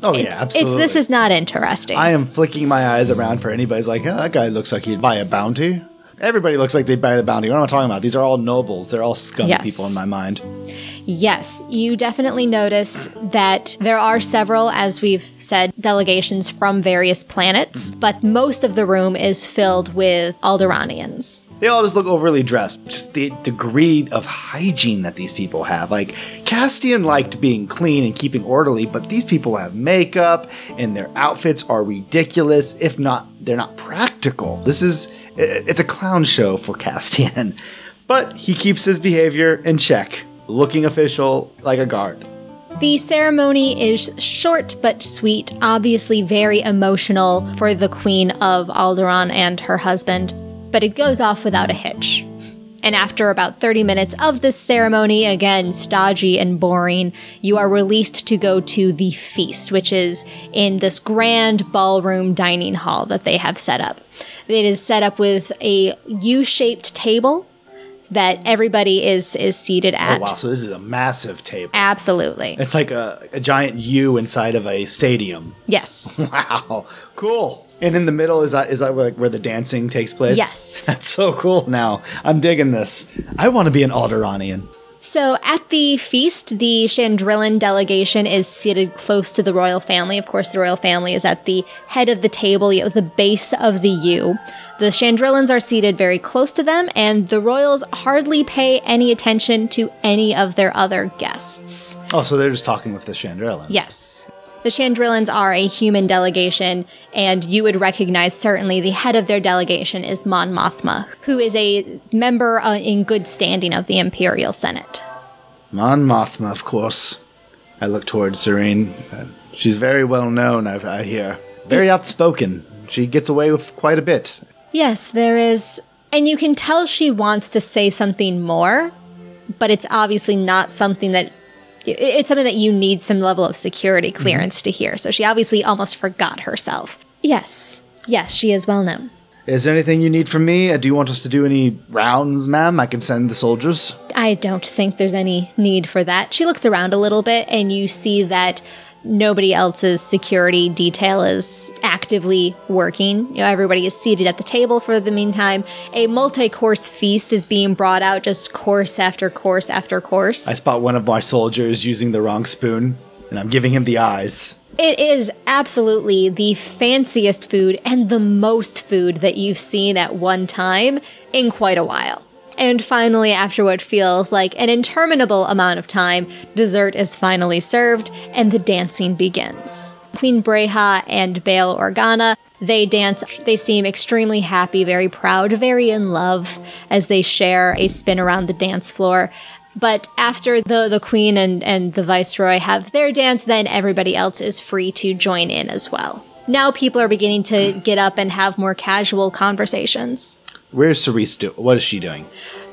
Oh it's, yeah, absolutely. this is not interesting. I am flicking my eyes around for anybody's like, oh, that guy looks like he'd buy a bounty. Everybody looks like they'd buy the bounty. What am I talking about? These are all nobles. They're all scummy yes. people in my mind. Yes, you definitely notice that there are several, as we've said, delegations from various planets, but most of the room is filled with Alderaanians. They all just look overly dressed. Just the degree of hygiene that these people have. Like, Castian liked being clean and keeping orderly, but these people have makeup and their outfits are ridiculous, if not, they're not practical. This is, it's a clown show for Castian. But he keeps his behavior in check, looking official like a guard. The ceremony is short but sweet, obviously very emotional for the Queen of Alderaan and her husband but it goes off without a hitch. And after about 30 minutes of this ceremony, again, stodgy and boring, you are released to go to the feast, which is in this grand ballroom dining hall that they have set up. It is set up with a U shaped table that everybody is is seated oh, at. Oh wow! So this is a massive table. Absolutely. It's like a, a giant U inside of a stadium. Yes. Wow. Cool. And in the middle is that is that like where the dancing takes place? Yes. That's so cool. Now I'm digging this. I want to be an Alderaanian. So at the feast, the Chandrillan delegation is seated close to the royal family. Of course, the royal family is at the head of the table, at the base of the U. The Chandrillans are seated very close to them, and the royals hardly pay any attention to any of their other guests. Oh, so they're just talking with the Chandrillans. Yes. The Chandrillans are a human delegation, and you would recognize certainly the head of their delegation is Mon Mothma, who is a member uh, in good standing of the Imperial Senate. Mon Mothma, of course. I look towards Serene. Uh, she's very well known, I, I hear. Very outspoken. She gets away with quite a bit. Yes, there is. And you can tell she wants to say something more, but it's obviously not something that it's something that you need some level of security mm-hmm. clearance mm-hmm. to hear. So she obviously almost forgot herself. Yes, yes, she is well known. Is there anything you need from me? Uh, do you want us to do any rounds, ma'am? I can send the soldiers. I don't think there's any need for that. She looks around a little bit, and you see that nobody else's security detail is actively working. You know, everybody is seated at the table for the meantime. A multi-course feast is being brought out, just course after course after course. I spot one of my soldiers using the wrong spoon, and I'm giving him the eyes. It is absolutely the fanciest food and the most food that you've seen at one time in quite a while. And finally, after what feels like an interminable amount of time, dessert is finally served and the dancing begins. Queen Breha and Bail Organa they dance, they seem extremely happy, very proud, very in love as they share a spin around the dance floor. But after the, the queen and, and the viceroy have their dance, then everybody else is free to join in as well. Now people are beginning to get up and have more casual conversations. Where's Cerise? Do- what is she doing?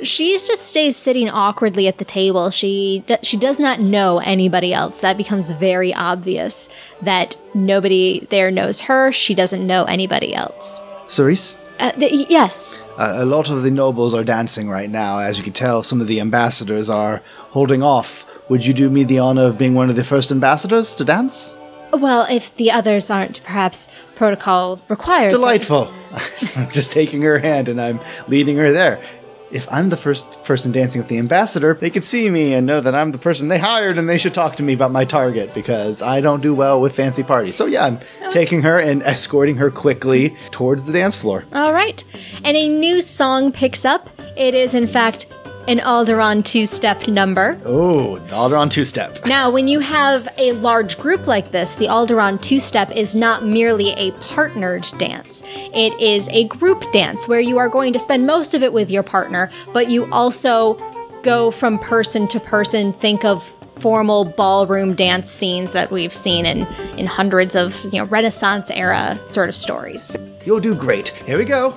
She just stays sitting awkwardly at the table. She she does not know anybody else. That becomes very obvious that nobody there knows her. She doesn't know anybody else. Cerise? Uh, th- yes. Uh, a lot of the nobles are dancing right now. As you can tell, some of the ambassadors are holding off. Would you do me the honor of being one of the first ambassadors to dance? Well, if the others aren't, perhaps protocol requires. Delightful. I'm just taking her hand and I'm leading her there. If I'm the first person dancing with the ambassador, they could see me and know that I'm the person they hired and they should talk to me about my target because I don't do well with fancy parties. So, yeah, I'm oh. taking her and escorting her quickly towards the dance floor. All right. And a new song picks up. It is, in fact, an Alderaan two step number. Oh, Alderaan two step. Now, when you have a large group like this, the Alderaan two step is not merely a partnered dance. It is a group dance where you are going to spend most of it with your partner, but you also go from person to person. Think of formal ballroom dance scenes that we've seen in, in hundreds of you know Renaissance era sort of stories. You'll do great. Here we go.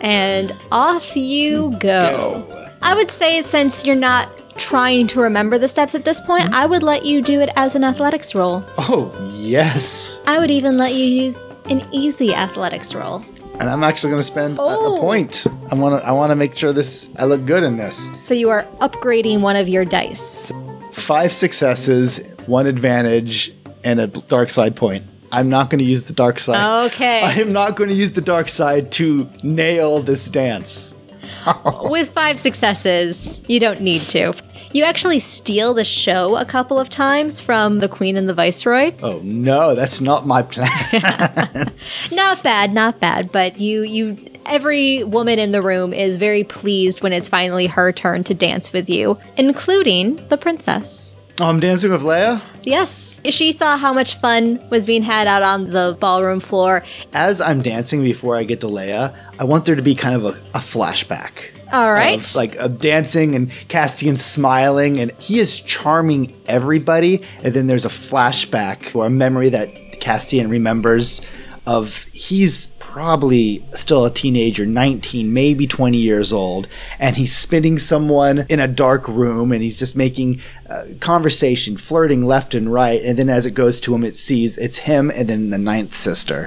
And off you go. go. I would say since you're not trying to remember the steps at this point, mm-hmm. I would let you do it as an athletics roll. Oh, yes. I would even let you use an easy athletics roll. And I'm actually going to spend a, a, oh. point. I want to I want to make sure this I look good in this. So you are upgrading one of your dice. Five successes, one advantage, and a dark side point. I'm not going to use the dark side. Okay. I am not going to use the dark side to nail this dance. With five successes, you don't need to. You actually steal the show a couple of times from the Queen and the Viceroy. Oh no, that's not my plan. Not bad, not bad, but you you every woman in the room is very pleased when it's finally her turn to dance with you, including the princess. I'm dancing with Leia. Yes. She saw how much fun was being had out on the ballroom floor. As I'm dancing before I get to Leia, I want there to be kind of a, a flashback. All right. Of, like of dancing and Castian smiling, and he is charming everybody. And then there's a flashback or a memory that Castian remembers of he's probably still a teenager, 19, maybe 20 years old, and he's spinning someone in a dark room and he's just making uh, conversation, flirting left and right. And then as it goes to him, it sees it's him and then the ninth sister.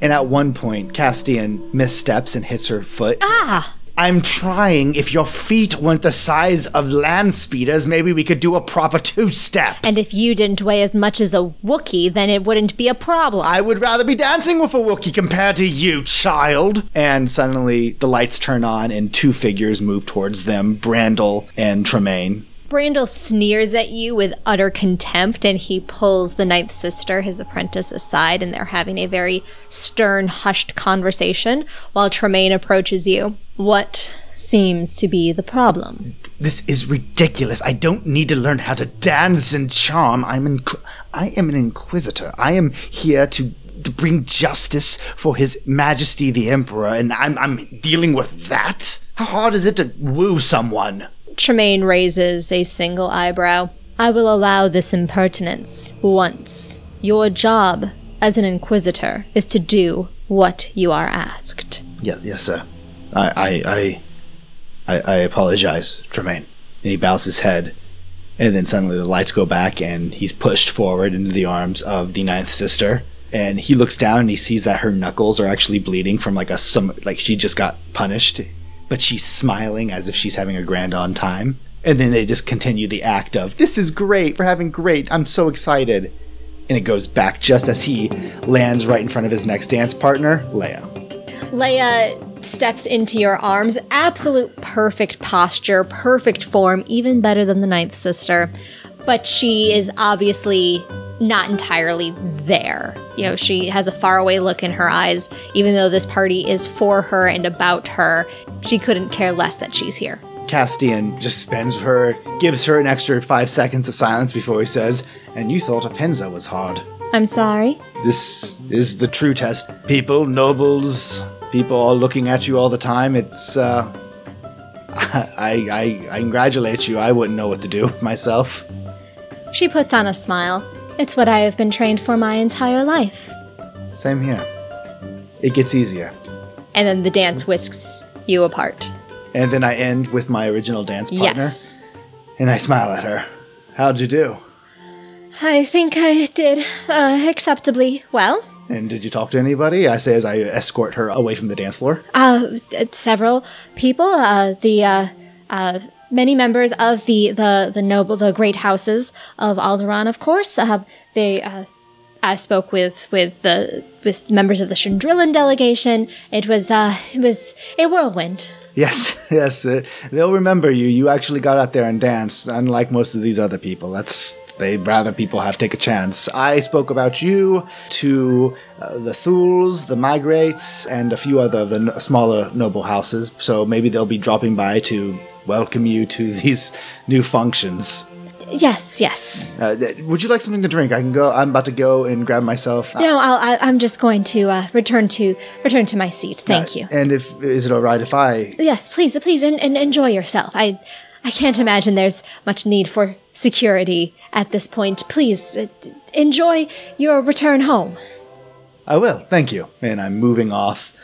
And at one point, Castian missteps and hits her foot. ah. I'm trying. If your feet weren't the size of land speeders, maybe we could do a proper two step. And if you didn't weigh as much as a Wookiee, then it wouldn't be a problem. I would rather be dancing with a Wookiee compared to you, child. And suddenly the lights turn on and two figures move towards them Brandel and Tremaine. Brandel sneers at you with utter contempt and he pulls the ninth sister, his apprentice, aside and they're having a very stern, hushed conversation while Tremaine approaches you. What seems to be the problem? This is ridiculous. I don't need to learn how to dance and charm. I'm inqu- I am an inquisitor. I am here to to bring justice for His Majesty the Emperor, and I'm I'm dealing with that. How hard is it to woo someone? Tremaine raises a single eyebrow. I will allow this impertinence once. Your job as an inquisitor is to do what you are asked. Yeah, yes, sir. I, I, I, I, apologize, Tremaine. And he bows his head, and then suddenly the lights go back, and he's pushed forward into the arms of the ninth sister. And he looks down and he sees that her knuckles are actually bleeding from like a some like she just got punished, but she's smiling as if she's having a grand on time. And then they just continue the act of this is great, we're having great, I'm so excited. And it goes back just as he lands right in front of his next dance partner, Leia. Leia steps into your arms. Absolute perfect posture, perfect form, even better than the ninth sister. But she is obviously not entirely there. You know, she has a faraway look in her eyes. Even though this party is for her and about her, she couldn't care less that she's here. Castian just spends her, gives her an extra five seconds of silence before he says, And you thought Appenza was hard. I'm sorry. This is the true test. People, nobles, people all looking at you all the time. It's, uh. I, I, I congratulate you. I wouldn't know what to do myself. She puts on a smile. It's what I have been trained for my entire life. Same here. It gets easier. And then the dance whisks you apart. And then I end with my original dance partner. Yes. And I smile at her. How'd you do? I think I did uh, acceptably well. And did you talk to anybody? I say as I escort her away from the dance floor. Uh, several people, uh, the, uh, uh, many members of the, the, the noble, the great houses of Alderaan, of course. Uh, they, uh, I spoke with, with the, with members of the Chandrillan delegation. It was, uh, it was a whirlwind. Yes, yes. Uh, they'll remember you. You actually got out there and danced, unlike most of these other people. That's they'd rather people have take a chance. I spoke about you to uh, the Thuls, the Migrates, and a few other of the n- smaller noble houses. So maybe they'll be dropping by to welcome you to these new functions. Yes, yes. Uh, th- would you like something to drink? I can go. I'm about to go and grab myself. uh, No, I'll, I, I'm just going to uh, return to return to my seat. Thank you. And if is it all right if I Yes, please, please, and, and enjoy yourself. I, I can't imagine there's much need for security at this point. Please uh, enjoy your return home. I will, thank you. And I'm moving off.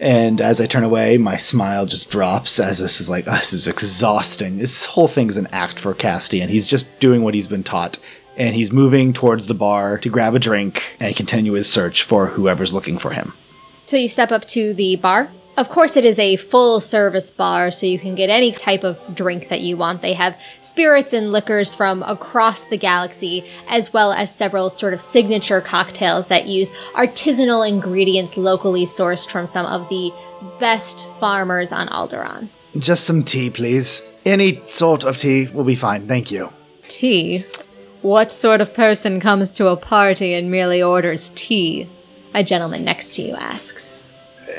And as I turn away, my smile just drops as this is like, this is exhausting. This whole thing's an act for Castian. He's just doing what he's been taught. And he's moving towards the bar to grab a drink and continue his search for whoever's looking for him. So you step up to the bar. Of course, it is a full service bar, so you can get any type of drink that you want. They have spirits and liquors from across the galaxy, as well as several sort of signature cocktails that use artisanal ingredients locally sourced from some of the best farmers on Alderaan. Just some tea, please. Any sort of tea will be fine, thank you. Tea? What sort of person comes to a party and merely orders tea? A gentleman next to you asks.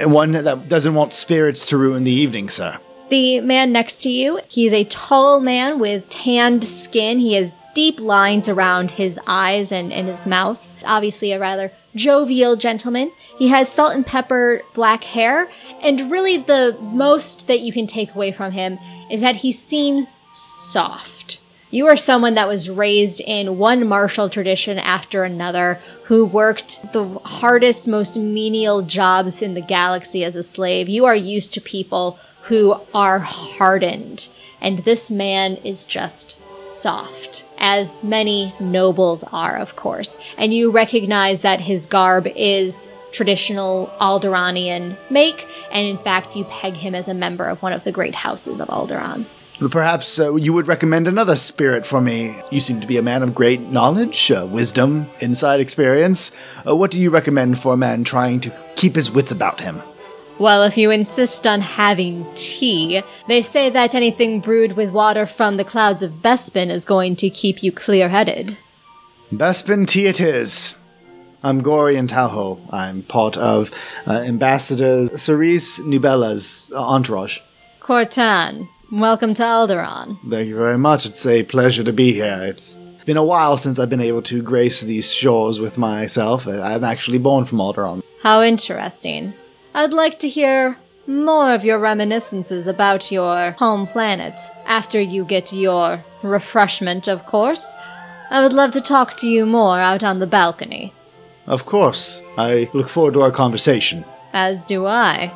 One that doesn't want spirits to ruin the evening, sir. The man next to you, he's a tall man with tanned skin. He has deep lines around his eyes and, and his mouth. Obviously, a rather jovial gentleman. He has salt and pepper black hair, and really the most that you can take away from him is that he seems soft. You are someone that was raised in one martial tradition after another, who worked the hardest, most menial jobs in the galaxy as a slave. You are used to people who are hardened. And this man is just soft, as many nobles are, of course. And you recognize that his garb is traditional Alderaanian make, and in fact, you peg him as a member of one of the great houses of Alderaan. Perhaps uh, you would recommend another spirit for me. You seem to be a man of great knowledge, uh, wisdom, inside experience. Uh, what do you recommend for a man trying to keep his wits about him? Well, if you insist on having tea, they say that anything brewed with water from the clouds of Bespin is going to keep you clear headed. Bespin tea it is. I'm Gorian Tahoe. I'm part of uh, Ambassador Cerise Nabella's entourage. Cortan, welcome to Alderaan. Thank you very much. It's a pleasure to be here. It's been a while since I've been able to grace these shores with myself. I'm actually born from Alderaan. How interesting. I'd like to hear more of your reminiscences about your home planet after you get your refreshment, of course. I would love to talk to you more out on the balcony. Of course. I look forward to our conversation. As do I.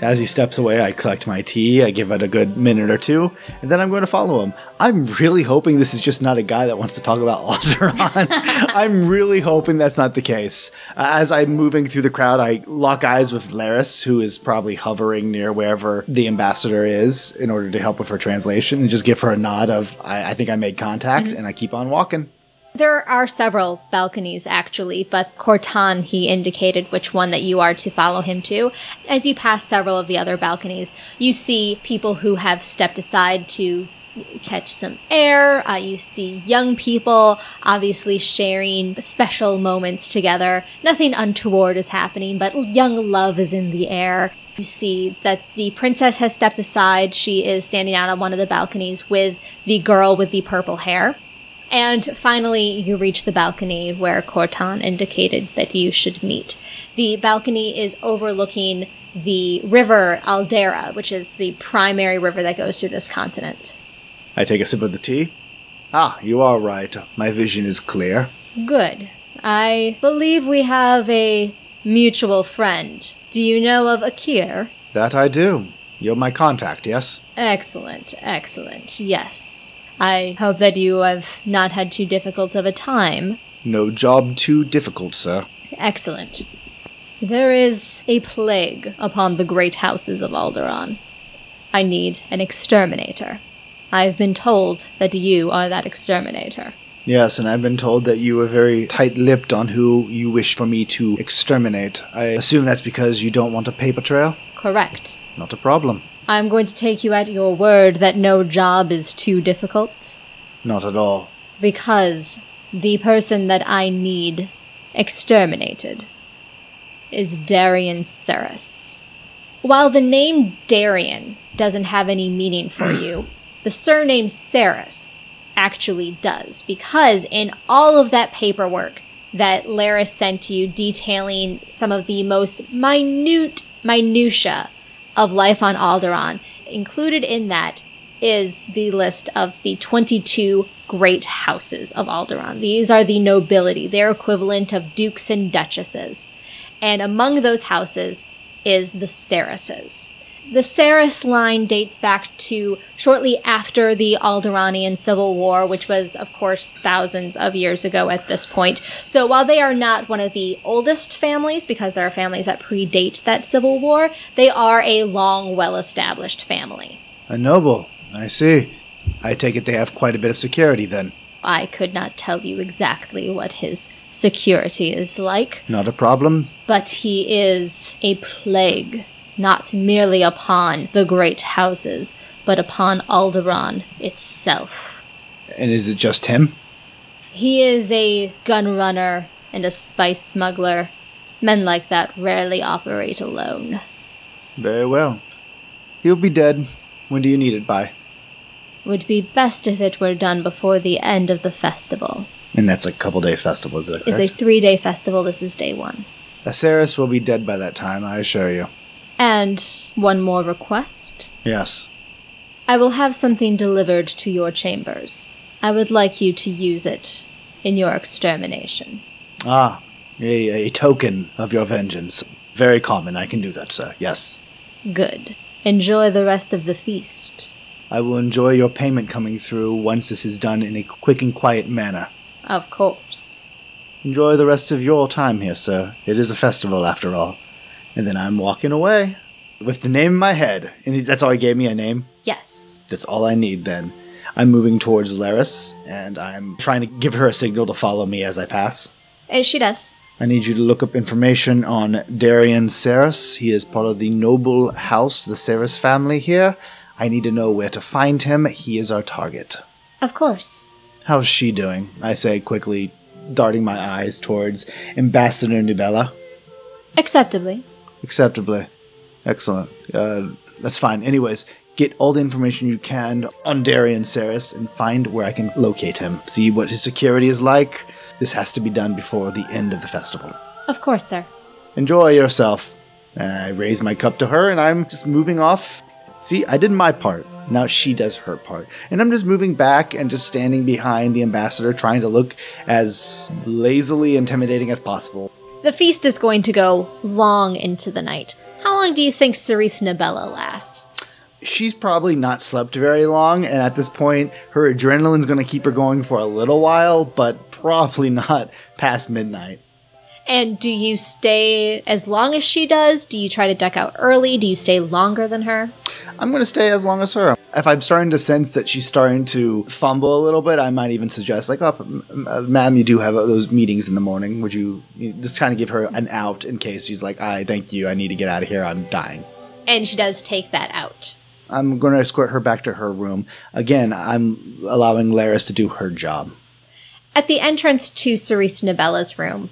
As he steps away, I collect my tea, I give it a good minute or two, and then I'm going to follow him. I'm really hoping this is just not a guy that wants to talk about Alderaan. I'm really hoping that's not the case. Uh, as I'm moving through the crowd, I lock eyes with Laris, who is probably hovering near wherever the ambassador is in order to help with her translation, and just give her a nod of, I, I think I made contact, and I keep on walking. There are several balconies, actually, but Cortan, he indicated which one that you are to follow him to. As you pass several of the other balconies, you see people who have stepped aside to catch some air. Uh, you see young people obviously sharing special moments together. Nothing untoward is happening, but young love is in the air. You see that the princess has stepped aside. She is standing out on one of the balconies with the girl with the purple hair. And finally, you reach the balcony where Cortan indicated that you should meet. The balcony is overlooking the river Aldera, which is the primary river that goes through this continent. I take a sip of the tea. Ah, you are right. My vision is clear. Good. I believe we have a mutual friend. Do you know of Akir? That I do. You're my contact, yes? Excellent, excellent. Yes. I hope that you have not had too difficult of a time. No job too difficult, sir. Excellent. There is a plague upon the great houses of Alderaan. I need an exterminator. I've been told that you are that exterminator. Yes, and I've been told that you are very tight lipped on who you wish for me to exterminate. I assume that's because you don't want a paper trail? Correct. Not a problem. I'm going to take you at your word that no job is too difficult. Not at all. Because the person that I need exterminated is Darian Ceres. While the name Darian doesn't have any meaning for you, the surname Ceres actually does, because in all of that paperwork that Laris sent to you detailing some of the most minute minutia of life on Alderaan, included in that is the list of the 22 great houses of Alderaan. These are the nobility, their equivalent of dukes and duchesses. And among those houses is the Cereses. The Ceres line dates back to shortly after the Alderaanian Civil War, which was, of course, thousands of years ago at this point. So while they are not one of the oldest families, because there are families that predate that Civil War, they are a long, well established family. A noble. I see. I take it they have quite a bit of security then. I could not tell you exactly what his security is like, Not a problem. but he is a plague, not merely upon the great houses, but upon Alderaan itself. And is it just him? He is a gun runner and a spice smuggler. Men like that rarely operate alone. Very well. He'll be dead. When do you need it by? Would be best if it were done before the end of the festival. And that's a couple day festival, is it? It's a three day festival. This is day one. Aceris will be dead by that time, I assure you. And one more request. Yes. I will have something delivered to your chambers. I would like you to use it in your extermination. Ah, a, a token of your vengeance. Very common. I can do that, sir. Yes. Good. Enjoy the rest of the feast. I will enjoy your payment coming through once this is done in a quick and quiet manner. Of course. Enjoy the rest of your time here, sir. It is a festival, after all. And then I'm walking away with the name in my head. And that's all he gave me a name. Yes. That's all I need then. I'm moving towards Laris, and I'm trying to give her a signal to follow me as I pass. And she does. I need you to look up information on Darian Saris. He is part of the noble house, the Saris family here. I need to know where to find him. He is our target. Of course. How's she doing? I say quickly, darting my eyes towards Ambassador Nabella. Acceptably. Acceptably. Excellent. Uh, that's fine. Anyways, get all the information you can on Darian Saris and find where I can locate him. See what his security is like. This has to be done before the end of the festival. Of course, sir. Enjoy yourself. And I raise my cup to her and I'm just moving off. See, I did my part. Now she does her part. And I'm just moving back and just standing behind the ambassador, trying to look as lazily intimidating as possible. The feast is going to go long into the night. How long do you think Cerise Nabella lasts? She's probably not slept very long, and at this point, her adrenaline's gonna keep her going for a little while, but probably not past midnight. And do you stay as long as she does? Do you try to duck out early? Do you stay longer than her? I'm gonna stay as long as her. If I'm starting to sense that she's starting to fumble a little bit, I might even suggest, like, oh, ma'am, you do have those meetings in the morning. Would you, you just kind of give her an out in case she's like, I thank you, I need to get out of here, I'm dying. And she does take that out. I'm going to escort her back to her room. Again, I'm allowing Laris to do her job. At the entrance to Cerise Nabella's room,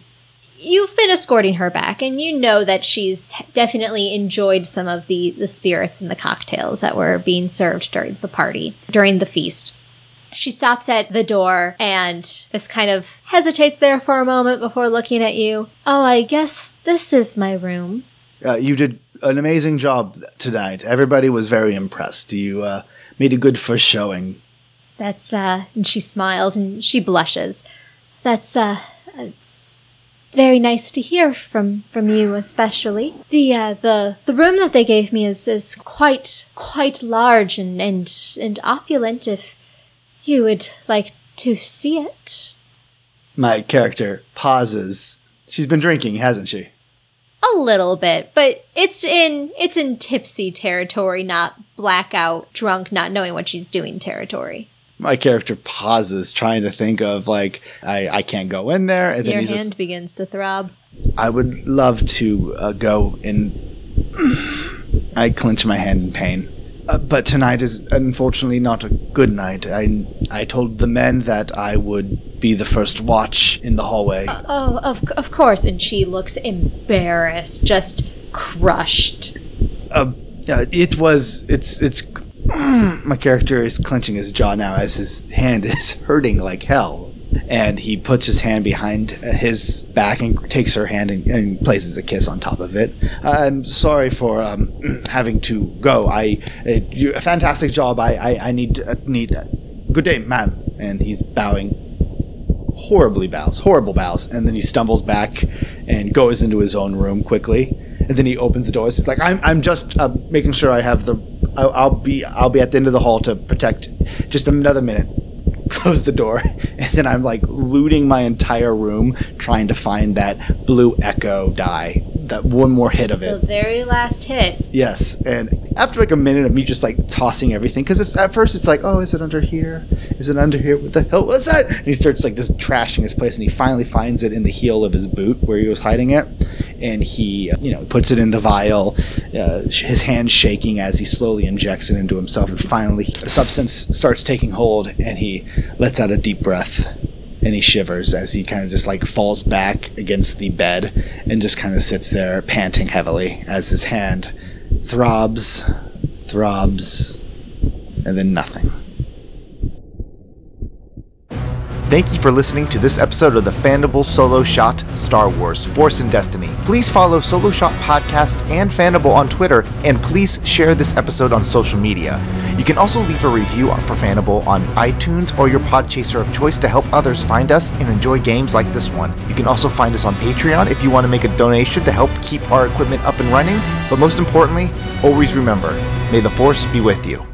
you've been escorting her back, and you know that she's definitely enjoyed some of the, the spirits and the cocktails that were being served during the party, during the feast. She stops at the door and just kind of hesitates there for a moment before looking at you. Oh, I guess this is my room. Uh, you did an amazing job tonight. Everybody was very impressed. You uh, made a good first showing. That's, uh, and she smiles and she blushes. That's, uh, it's very nice to hear from, from you especially. The, uh, the, the room that they gave me is, is quite, quite large and, and, and opulent if you would like to see it. My character pauses. She's been drinking, hasn't she? A little bit, but it's in, it's in tipsy territory, not blackout, drunk, not knowing what she's doing territory. My character pauses, trying to think of like I, I can't go in there, and then Your hand just, begins to throb. I would love to uh, go and I clench my hand in pain. Uh, but tonight is unfortunately not a good night. I I told the men that I would be the first watch in the hallway. Oh, of, of course. And she looks embarrassed, just crushed. uh, uh, it was it's it's my character is clenching his jaw now as his hand is hurting like hell and he puts his hand behind uh, his back and takes her hand and, and places a kiss on top of it i'm sorry for um, having to go i uh, you, a fantastic job i i, I need uh, need uh, good day ma'am and he's bowing horribly bows, horrible bows, and then he stumbles back and goes into his own room quickly. And then he opens the doors. He's like, "I'm, I'm just uh, making sure I have the. I'll, I'll be, I'll be at the end of the hall to protect. Just another minute." Close the door, and then I'm like looting my entire room, trying to find that blue echo die. That one more hit of it. The very last hit. Yes, and after like a minute of me just like tossing everything, because it's at first it's like, oh, is it under here? Is it under here? What the hell was that? And he starts like just trashing his place, and he finally finds it in the heel of his boot where he was hiding it, and he, you know, puts it in the vial. Uh, his hand shaking as he slowly injects it into himself, and finally, the substance starts taking hold, and he lets out a deep breath. And he shivers as he kind of just like falls back against the bed and just kind of sits there panting heavily as his hand throbs, throbs, and then nothing. Thank you for listening to this episode of the Fandible Solo Shot Star Wars Force and Destiny. Please follow Solo Shot Podcast and Fandible on Twitter, and please share this episode on social media. You can also leave a review for Fandible on iTunes or your podchaser of choice to help others find us and enjoy games like this one. You can also find us on Patreon if you want to make a donation to help keep our equipment up and running. But most importantly, always remember, may the Force be with you.